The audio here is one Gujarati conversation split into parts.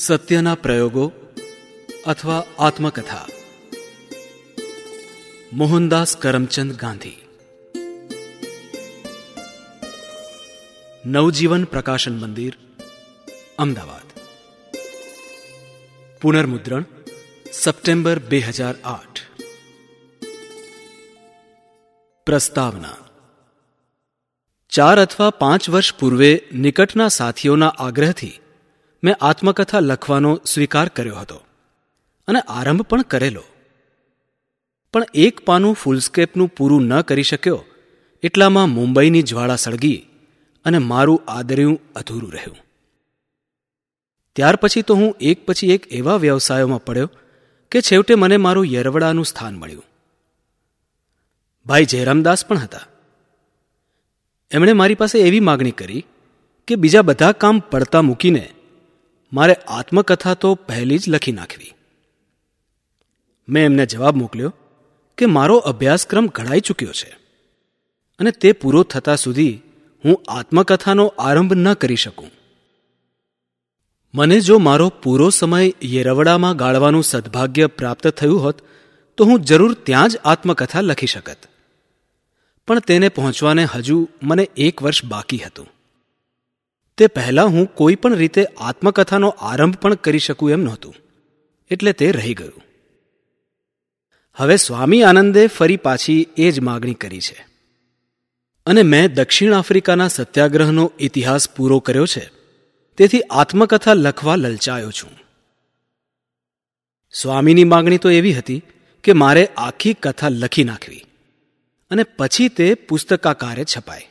સત્યના પ્રયોગો અથવા આત્મકથા મોહનદાસ કરમચંદ ગાંધી નવજીવન પ્રકાશન મંદિર અમદાવાદ પુનર્મુદ્રણ સપ્ટેમ્બર બે હજાર આઠ પ્રસ્તાવના ચાર અથવા પાંચ વર્ષ પૂર્વે નિકટના સાથીઓના આગ્રહથી મેં આત્મકથા લખવાનો સ્વીકાર કર્યો હતો અને આરંભ પણ કરેલો. પણ એક પાનું ફૂલસ્કેપનું પૂરું ન કરી શક્યો, એટલામાં મુંબઈની જ્વાળા સળગી અને મારું આદર્યું અધૂરું રહ્યું. ત્યાર પછી તો હું એક પછી એક એવા વ્યવસાયોમાં પડ્યો કે છેવટે મને મારું યરવડાનું સ્થાન મળ્યું. ભાઈ જયરામદાસ પણ હતા. એમણે મારી પાસે એવી માગણી કરી કે બીજા બધા કામ પડતા મૂકીને મારે આત્મકથા તો પહેલી જ લખી નાખવી. મેં એમને જવાબ મોકલ્યો કે મારો અભ્યાસક્રમ ઘડાઈ ચૂક્યો છે અને તે પૂરો થતા સુધી હું આત્મકથાનો આરંભ ન કરી શકું. મને જો મારો પૂરો સમય યેરવડામાં ગાળવાનું સદભાગ્ય પ્રાપ્ત થયું હોત, તો હું જરૂર ત્યાં જ આત્મકથા લખી શકત. પણ તેને પહોંચવાને હજુ મને એક વર્ષ બાકી હતું. તે પહેલાં હું કોઈ પણ રીતે આત્મકથાનો આરંભ પણ કરી શકું એમ નહોતું. એટલે તે રહી ગયું. હવે સ્વામી આનંદે ફરી પાછી એ જ માગણી કરી છે. અને મેં દક્ષિણ આફ્રિકાના સત્યાગ્રહનો ઇતિહાસ પૂરો કર્યો છે. તેથી આત્મકથા લખવા લલચાયો છું. સ્વામીની માગણી તો એવી હતી કે મારે આખી કથા લખી નાખવી. અને પછી તે પુસ્તકાકારે છપાય.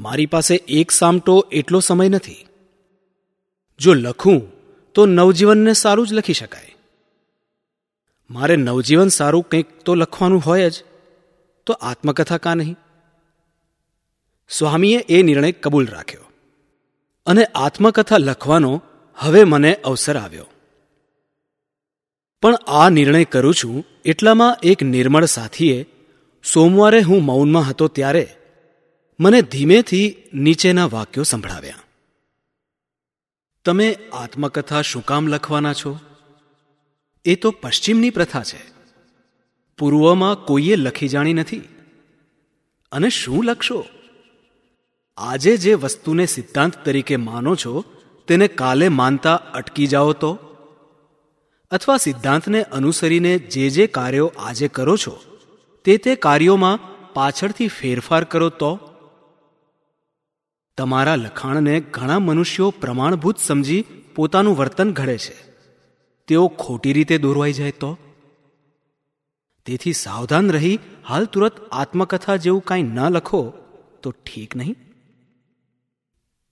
મારી પાસે એક સામટો એટલો સમય નથી. જો લખું, તો નવજીવનને સારું જ લખી શકાય. મારે નવજીવન સારું કંઈક તો લખવાનું હોય જ, તો આત્મકથા કા નહીં? સ્વામીએ એ નિર્ણય કબૂલ રાખ્યો. અને આત્મકથા લખવાનો હવે મને અવસર આવ્યો. પણ આ નિર્ણય કરું છું એટલામાં એક નિર્મળ સાથીએ, સોમવારે હું મૌનમાં હતો ત્યારે મને ધીમેથી નીચેના વાક્યો સંભળાવ્યા. તમે આત્મકથા શું કામ લખવાના છો? એ તો પશ્ચિમની પ્રથા છે. પૂર્વમાં કોઈએ લખી જાણી નથી. અને શું લખશો? આજે જે વસ્તુને સિદ્ધાંત તરીકે માનો છો, તેને કાલે માનતા અટકી જાઓ તો? અથવા સિદ્ધાંતને અનુસરીને જે જે કાર્યો આજે કરો છો, તે તે કાર્યોમાં પાછળથી ફેરફાર કરો તો? તમારા લખાણને ઘણા મનુષ્યો પ્રમાણભૂત સમજી પોતાનું વર્તન ઘડે છે. તેઓ ખોટી રીતે દોરવાઈ જાય તો? તેથી સાવધાન રહી હાલ તુરત આત્મકથા જેવું કાંઈ ન લખો તો ઠીક નહીં?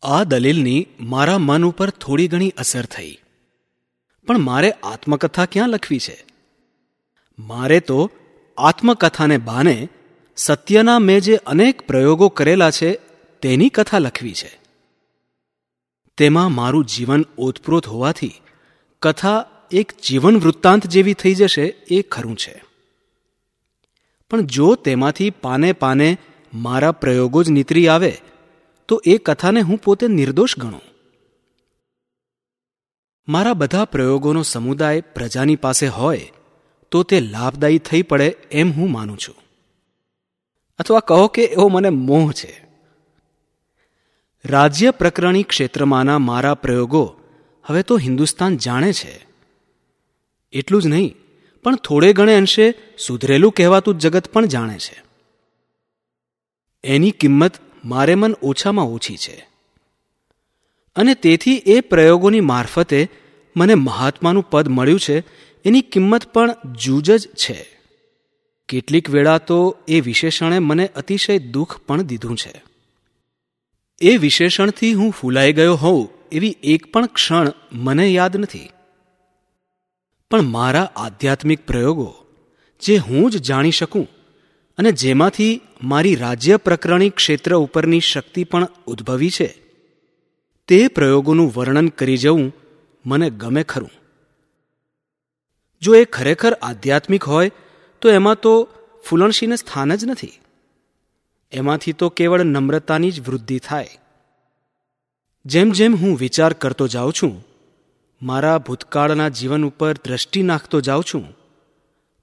આ દલીલની મારા મન ઉપર થોડી ઘણી અસર થઈ. પણ મારે આત્મકથા ક્યાં લખવી છે? મારે તો આત્મકથાને બાને સત્યના મેં જે અનેક પ્રયોગો કરેલા છે તેની કથા લખવી છે. તેમાં મારું જીવન ઓતપ્રોત હોવાથી કથા એક જીવન વૃત્તાંત જેવી થઈ જશે એ ખરું છે. પણ જો તેમાંથી પાને પાને મારા પ્રયોગો જ નીતરી આવે, તો એ કથાને હું પોતે નિર્દોષ ગણું. મારા બધા પ્રયોગોનો સમુદાય પ્રજાની પાસે હોય, તો તે લાભદાયી થઈ પડે એમ હું માનું છું. અથવા કહો કે એવો મને મોહ છે. રાજ્ય પ્રકરણી ક્ષેત્રમાંના મારા પ્રયોગો હવે તો હિન્દુસ્તાન જાણે છે. એટલું જ નહીં, પણ થોડે ઘણે અંશે સુધરેલું કહેવાતું જગત પણ જાણે છે. એની કિંમત મારે મન ઓછામાં ઓછી છે. અને તેથી એ પ્રયોગોની મારફતે મને મહાત્માનું પદ મળ્યું છે, એની કિંમત પણ જૂજ જ છે. કેટલીક વેળા તો એ વિશેષણે મને અતિશય દુઃખ પણ દીધું છે. એ વિશેષણથી હું ફૂલાઈ ગયો હોઉં એવી એક પણ ક્ષણ મને યાદ નથી. પણ મારા આધ્યાત્મિક પ્રયોગો, જે હું જ જાણી શકું અને જેમાંથી મારી રાજ્ય પ્રકરણી ક્ષેત્ર ઉપરની શક્તિ પણ ઉદ્ભવી છે, તે પ્રયોગોનું વર્ણન કરી જવું મને ગમે ખરું. જો એ ખરેખર આધ્યાત્મિક હોય, તો એમાં તો ફૂલણશીને સ્થાન જ નથી. એમાંથી તો કેવળ નમ્રતાની જ વૃદ્ધિ થાય. જેમ જેમ હું વિચાર કરતો જાઉં છું, મારા ભૂતકાળના જીવન ઉપર દ્રષ્ટિ નાખતો જાઉં છું,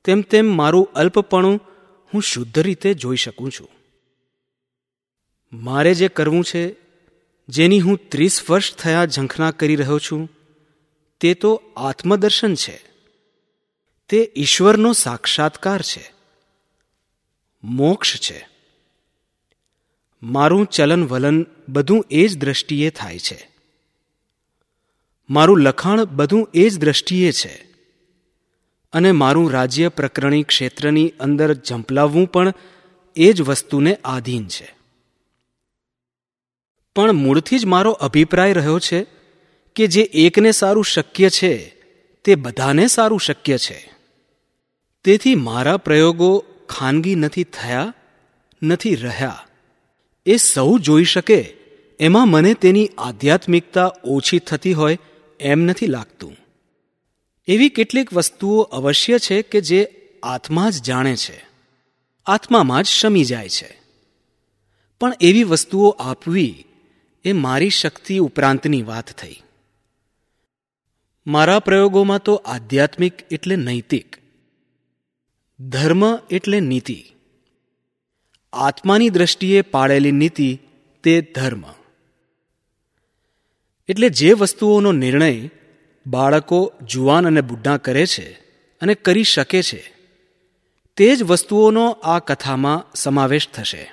તેમ તેમ મારું અલ્પપણું હું શુદ્ધ રીતે જોઈ શકું છું. મારે જે કરવું છે, જેની હું ત્રીસ વર્ષ થયા ઝંખના કરી રહ્યો છું, તે તો આત્મદર્શન છે. તે ઈશ્વરનો સાક્ષાત્કાર છે. મોક્ષ છે. મારું ચલન વલન બધું એ જ દ્રષ્ટિએ થાય છે. મારું લખાણ બધું એ જ દ્રષ્ટિએ છે. અને મારું રાજ્ય પ્રકરણી ક્ષેત્રની અંદર ઝંપલાવવું પણ એ જ વસ્તુને આધીન છે. પણ મૂળથી જ મારો અભિપ્રાય રહ્યો છે કે જે એકને સારું શક્ય છે, તે બધાને સારું શક્ય છે. તેથી મારા પ્રયોગો ખાનગી નથી થયા, નથી રહ્યા. એ સૌ જોઈ શકે. એમાં મને તેની આધ્યાત્મિકતા ઓછી થતી હોય એમ નથી લાગતું. એવી કેટલીક વસ્તુઓ અવશ્ય છે કે જે આત્મા જ જાણે છે. આત્મામાં જ શમી જાય છે. પણ એવી વસ્તુઓ આપવી એ મારી શક્તિ ઉપરાંતની વાત થઈ. મારા પ્રયોગોમાં તો આધ્યાત્મિક એટલે નૈતિક. ધર્મ એટલે નીતિ. આત્માની દ્રષ્ટિએ પાળેલી નીતિ તે ધર્મ. એટલે જે વસ્તુઓનો નિર્ણય બાળકો, જુવાન અને બુઢા કરે છે અને કરી શકે છે, તે જ વસ્તુઓનો આ કથામાં સમાવેશ થશે.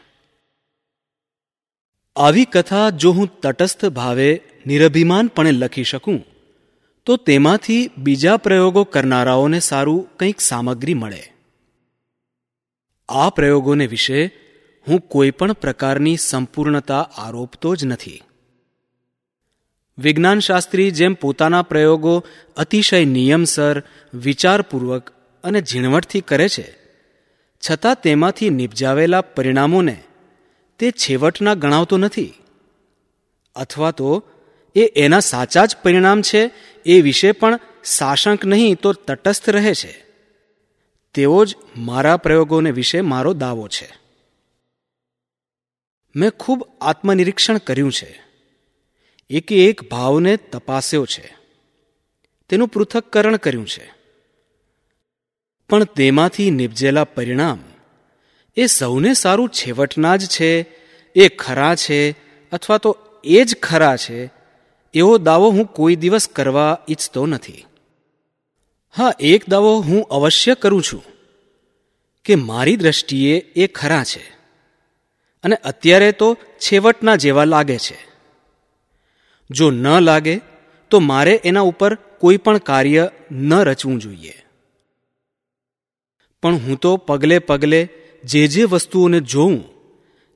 આવી કથા જો હું તટસ્થ ભાવે નિરભિમાનપણે લખી શકું, તો તેમાંથી બીજા પ્રયોગો કરનારાઓને સારું કંઈક સામગ્રી મળે. આ પ્રયોગોને વિશે હું કોઈ પણ પ્રકારની સંપૂર્ણતા આરોપતો જ નથી. વિજ્ઞાનશાસ્ત્રી જેમ પોતાના પ્રયોગો અતિશય નિયમસર, વિચારપૂર્વક અને ઝીણવટથી કરે છે, છતાં તેમાંથી નિપજાવેલા પરિણામોને તે છેવટના ગણાવતો નથી. અથવા તો એ એના સાચા જ પરિણામ છે, એ વિશે પણ સાશંક નહીં તો તટસ્થ રહે છે. તેવો જ મારા પ્રયોગોને વિશે મારો દાવો છે. મેં ખૂબ આત્મનિરીક્ષણ કર્યું છે. એકે એક ભાવને તપાસ્યો છે. તેનું પૃથક્કરણ કર્યું છે. પણ તેમાંથી નિપજેલા પરિણામ, એ સૌને સારું છેવટના જ છે, એ ખરા છે, અથવા તો એ જ ખરા છે, એવો દાવો હું કોઈ દિવસ કરવા ઈચ્છતો નથી. હા, એક દાવો હું અવશ્ય કરું છું કે મારી દ્રષ્ટિએ એ ખરા છે. અને અત્યારે તો છેવટના જેવા લાગે છે. જો ન લાગે, તો મારે એના ઉપર કોઈ પણ કાર્ય ન રચવું જોઈએ. પણ હું તો પગલે પગલે જે જે વસ્તુઓને જોઉં,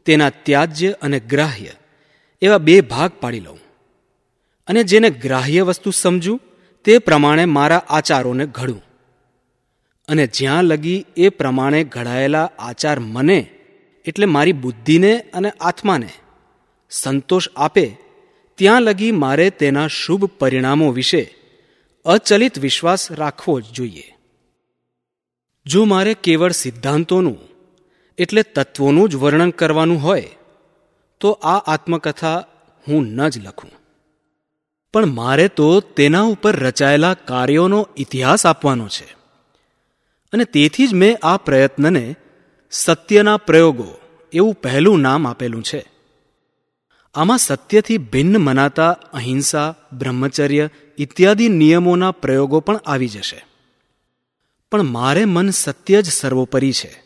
તેના ત્યાજ્ય અને ગ્રાહ્ય એવા બે ભાગ પાડી લઉં. અને જેને ગ્રાહ્ય વસ્તુ સમજું, તે પ્રમાણે મારા આચારોને ઘડું. અને જ્યાં લગી એ પ્રમાણે ઘડાયેલા આચાર મને એટલે મારી બુદ્ધિને અને આત્માને સંતોષ આપે, ત્યાં લગી મારે તેના શુભ પરિણામો વિશે અચલિત વિશ્વાસ રાખવો જ જોઈએ. જો મારે કેવળ સિદ્ધાંતોનું, એટલે તત્વોનું જ વર્ણન કરવાનું હોય, તો આ આત્મકથા હું ન જ લખું. પણ મારે તો તેના ઉપર રચાયેલા કાર્યોનો ઇતિહાસ આપવાનો છે. અને તેથી જ મેં આ પ્રયત્નને સત્યના પ્રયોગો એવું પહેલું નામ આપેલું છે. આમાં સત્યથી ભિન્ન મનાતા, અહિંસા, બ્રહ્મચર્ય ઇત્યાદિ નિયમોના પ્રયોગો પણ આવી જશે. પણ મારે મન સત્ય જ સર્વોપરી છે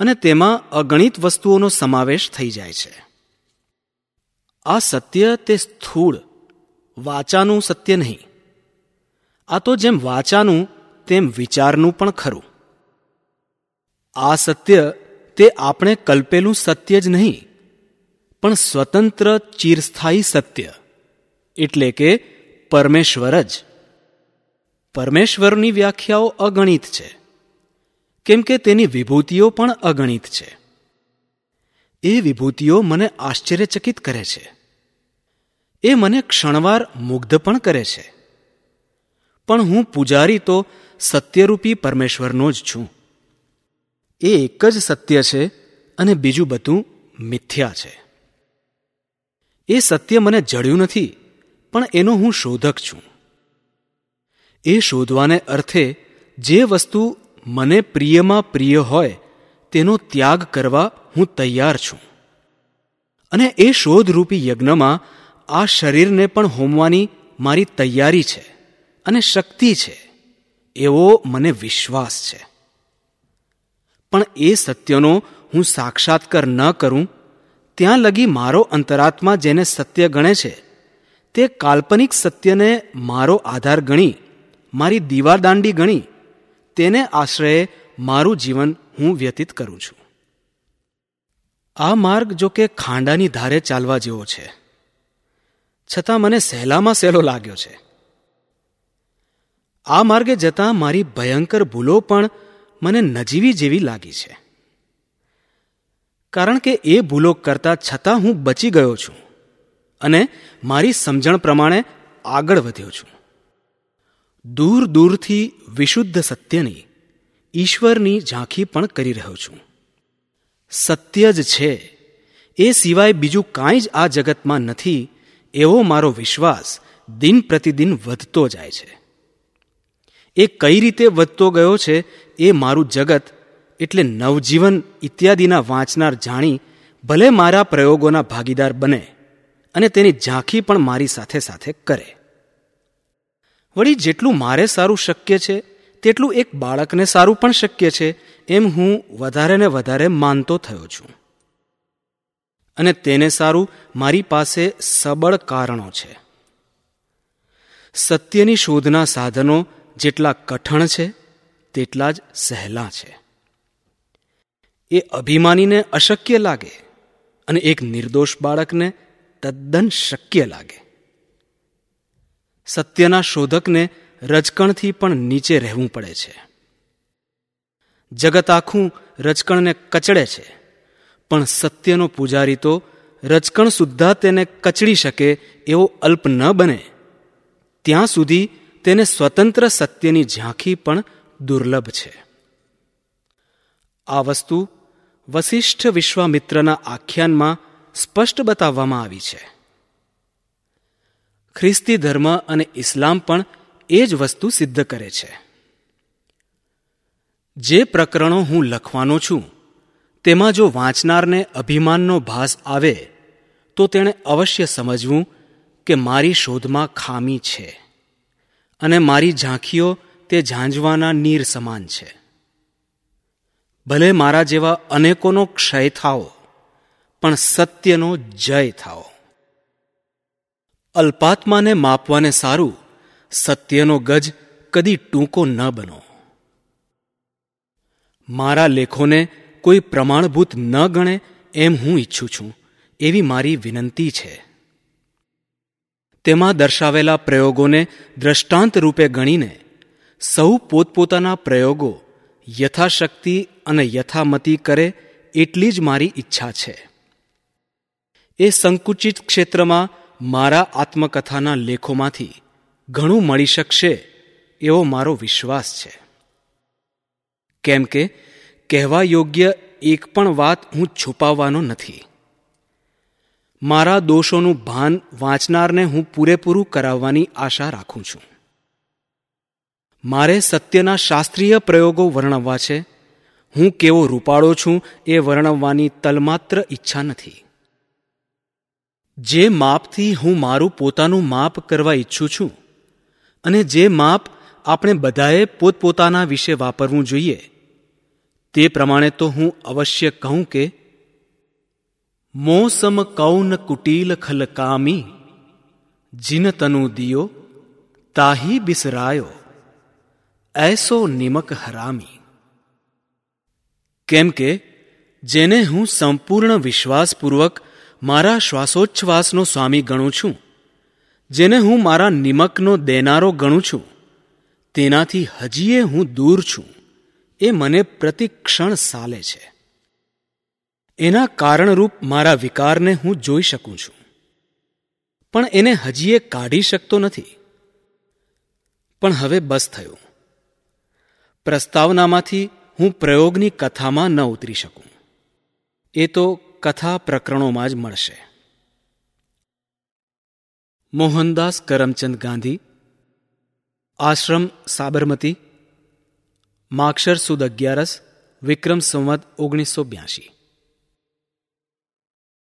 અને તેમાં અગણિત વસ્તુઓનો સમાવેશ થઈ જાય છે. આ સત્ય તે સ્થૂળ, વાચાનું સત્ય નહીં. આ તો જેમ વાચાનું, તેમ વિચારનું પણ ખરું. આ સત્ય તે આપણે કલ્પેલું સત્ય જ નહીં, પણ સ્વતંત્ર ચિરસ્થાયી સત્ય, એટલે કે પરમેશ્વર જ. પરમેશ્વરની વ્યાખ્યાઓ અગણિત છે, કેમ કે તેની વિભૂતિઓ પણ અગણિત છે. એ વિભૂતિઓ મને આશ્ચર્યચકિત કરે છે. એ મને ક્ષણવાર મુગ્ધ પણ કરે છે. પણ હું પૂજારી તો સત્યરૂપી પરમેશ્વરનો જ છું. એ એક જ સત્ય છે અને બીજું બધું મિથ્યા છે. એ સત્ય મને જડ્યું નથી, પણ એનો હું શોધક છું. એ શોધવાને અર્થે જે વસ્તુ મને પ્રિયમાં પ્રિય હોય, તેનો ત્યાગ કરવા હું તૈયાર છું. અને એ શોધરૂપી યજ્ઞમાં આ શરીરને પણ હોમવાની મારી તૈયારી છે અને શક્તિ છે. એવો મને વિશ્વાસ છે. પણ એ સત્યનો હું સાક્ષાત્કાર ન કરું, ત્યાં લગી મારો અંતરાત્મા જેને સત્ય ગણે છે, તે કાલ્પનિક સત્યને મારો આધાર ગણી, મારી દીવાદાંડી ગણી, તેને આશ્રયે મારું જીવન હું વ્યતીત કરું છું. આ માર્ગ જો કે ખાંડાની ધારે ચાલવા જેવો છે. છતાં મને સહેલામાં સહેલો લાગ્યો છે. આ માર્ગે જતાં મારી ભયંકર ભૂલો પણ મને નજીવી જેવી લાગી છે. કારણ કે એ ભૂલો કરતા છતાં હું બચી ગયો છું અને મારી સમજણ પ્રમાણે આગળ વધ્યો છું. દૂર દૂરથી વિશુદ્ધ સત્યની, ઈશ્વરની ઝાંખી પણ કરી રહ્યો છું. સત્ય જ છે. એ સિવાય બીજું કાંઈ જ આ જગતમાં નથી, એવો મારો વિશ્વાસ દિન પ્રતિદિન વધતો જાય છે. એ કઈ રીતે વધતો ગયો છે એ મારું જગત, એટલે નવજીવન ઇત્યાદિના વાંચનાર જાણી ભલે મારા પ્રયોગોના ભાગીદાર બને અને તેની ઝાંખી પણ મારી સાથે સાથે કરે. વળી જેટલું મારે સારું શક્ય છે, તેટલું એક બાળકને સારું પણ શક્ય છે, એમ હું વધારે ને વધારે માનતો થયો છું. અને તેને સારું મારી પાસે સબળ કારણો છે. સત્યની શોધના સાધનો જેટલા કઠણ છે, તેટલા જ સહેલા છે. એ અભિમાનીને અશક્ય લાગે અને એક નિર્દોષ બાળકને તદ્દન શક્ય લાગે. સત્યના શોધકને રજકણથી પણ નીચે રહેવું પડે છે. જગત આખું રજકણને કચડે છે, પણ સત્યનો પૂજારી તો રજકણ સુદ્ધા તેને કચડી શકે એવો અલ્પ ન બને. ત્યાં સુધી તેને સ્વતંત્ર સત્યની ઝાંખી પણ દુર્લભ છે. આ વસ્તુ વશિષ્ઠ વિશ્વામિત્રના આખ્યાનમાં સ્પષ્ટ બતાવવામાં આવી છે. ખ્રિસ્તી ધર્મ અને ઇસ્લામ પણ એ જ વસ્તુ સિદ્ધ કરે છે. જે પ્રકરણો હું લખવાનો છું, તેમાં જો વાંચનારને અભિમાનનો ભાસ આવે, તો તેણે અવશ્ય સમજવું કે મારી શોધમાં ખામી છે. અને મારી ઝાંખીઓ તે ઝાંઝવાના નીર સમાન છે. ભલે મારા જેવા અનેકોનો ક્ષય થાઓ, પણ સત્યનો જય થાઓ. અલ્પાત્માને માપવાને સારું, સત્યનો ગજ કદી ટૂંકો ન બનો. મારા લેખોને કોઈ પ્રમાણભૂત ન ગણે એમ હું ઈચ્છું છું, એવી મારી વિનંતી છે. તેમાં દર્શાવેલા પ્રયોગોને દ્રષ્ટાંત રૂપે ગણીને સૌ પોતપોતાના પ્રયોગો યથાશક્તિ અને યથામતી કરે એટલી જ મારી ઈચ્છા છે. એ સંકુચિત ક્ષેત્રમાં મારા આત્મકથાના લેખોમાંથી ઘણું મળી શકશે એવો મારો વિશ્વાસ છે. કેમ કે કહેવા યોગ્ય એક પણ વાત હું છુપાવવાનો નથી. મારા દોષોનું ભાન વાંચનારને હું પૂરેપૂરું કરાવવાની આશા રાખું છું. મારે સત્યના શાસ્ત્રીય પ્રયોગો વર્ણવવા છે. હું કેવો રૂપાળો છું એ વર્ણવવાની તલમાત્ર ઈચ્છા નથી. જે માપથી હું મારું પોતાનું માપ કરવા ઈચ્છું છું અને જે માપ આપણે બધાએ પોતપોતાના વિશે વાપરવું જોઈએ, તે પ્રમાણે તો હું અવશ્ય કહું કે મોસમ કૌન કુટીલ ખલકામી જિન તનુ દિયો, તાહી બિસરાયો. એસો નિમક હરામી. કેમ કે, જેને હું સંપૂર્ણ વિશ્વાસપૂર્વક મારા શ્વાસોચ્છ્વાસનો સ્વામી ગણું છું, જેને હું મારા નિમકનો દેનારો ગણું છું, તેનાથી હજીએ હું દૂર છું, એ મને પ્રતિક્ષણ સાલે છે. એના કારણરૂપ મારા વિકારને હું જોઈ શકું છું. પણ એને હજીએ કાઢી શકતો નથી. પણ હવે બસ થયું. પ્રસ્તાવનામાંથી હું પ્રયોગની કથામાં ન ઉતરી શકું. એ તો કથા પ્રકરણોમાં જ મળશે. મોહનદાસ કરમચંદ ગાંધી, આશ્રમ સાબરમતી માક્ષર સુદ અગિયારસ, વિક્રમ સંવત ઓગણીસો બ્યાસી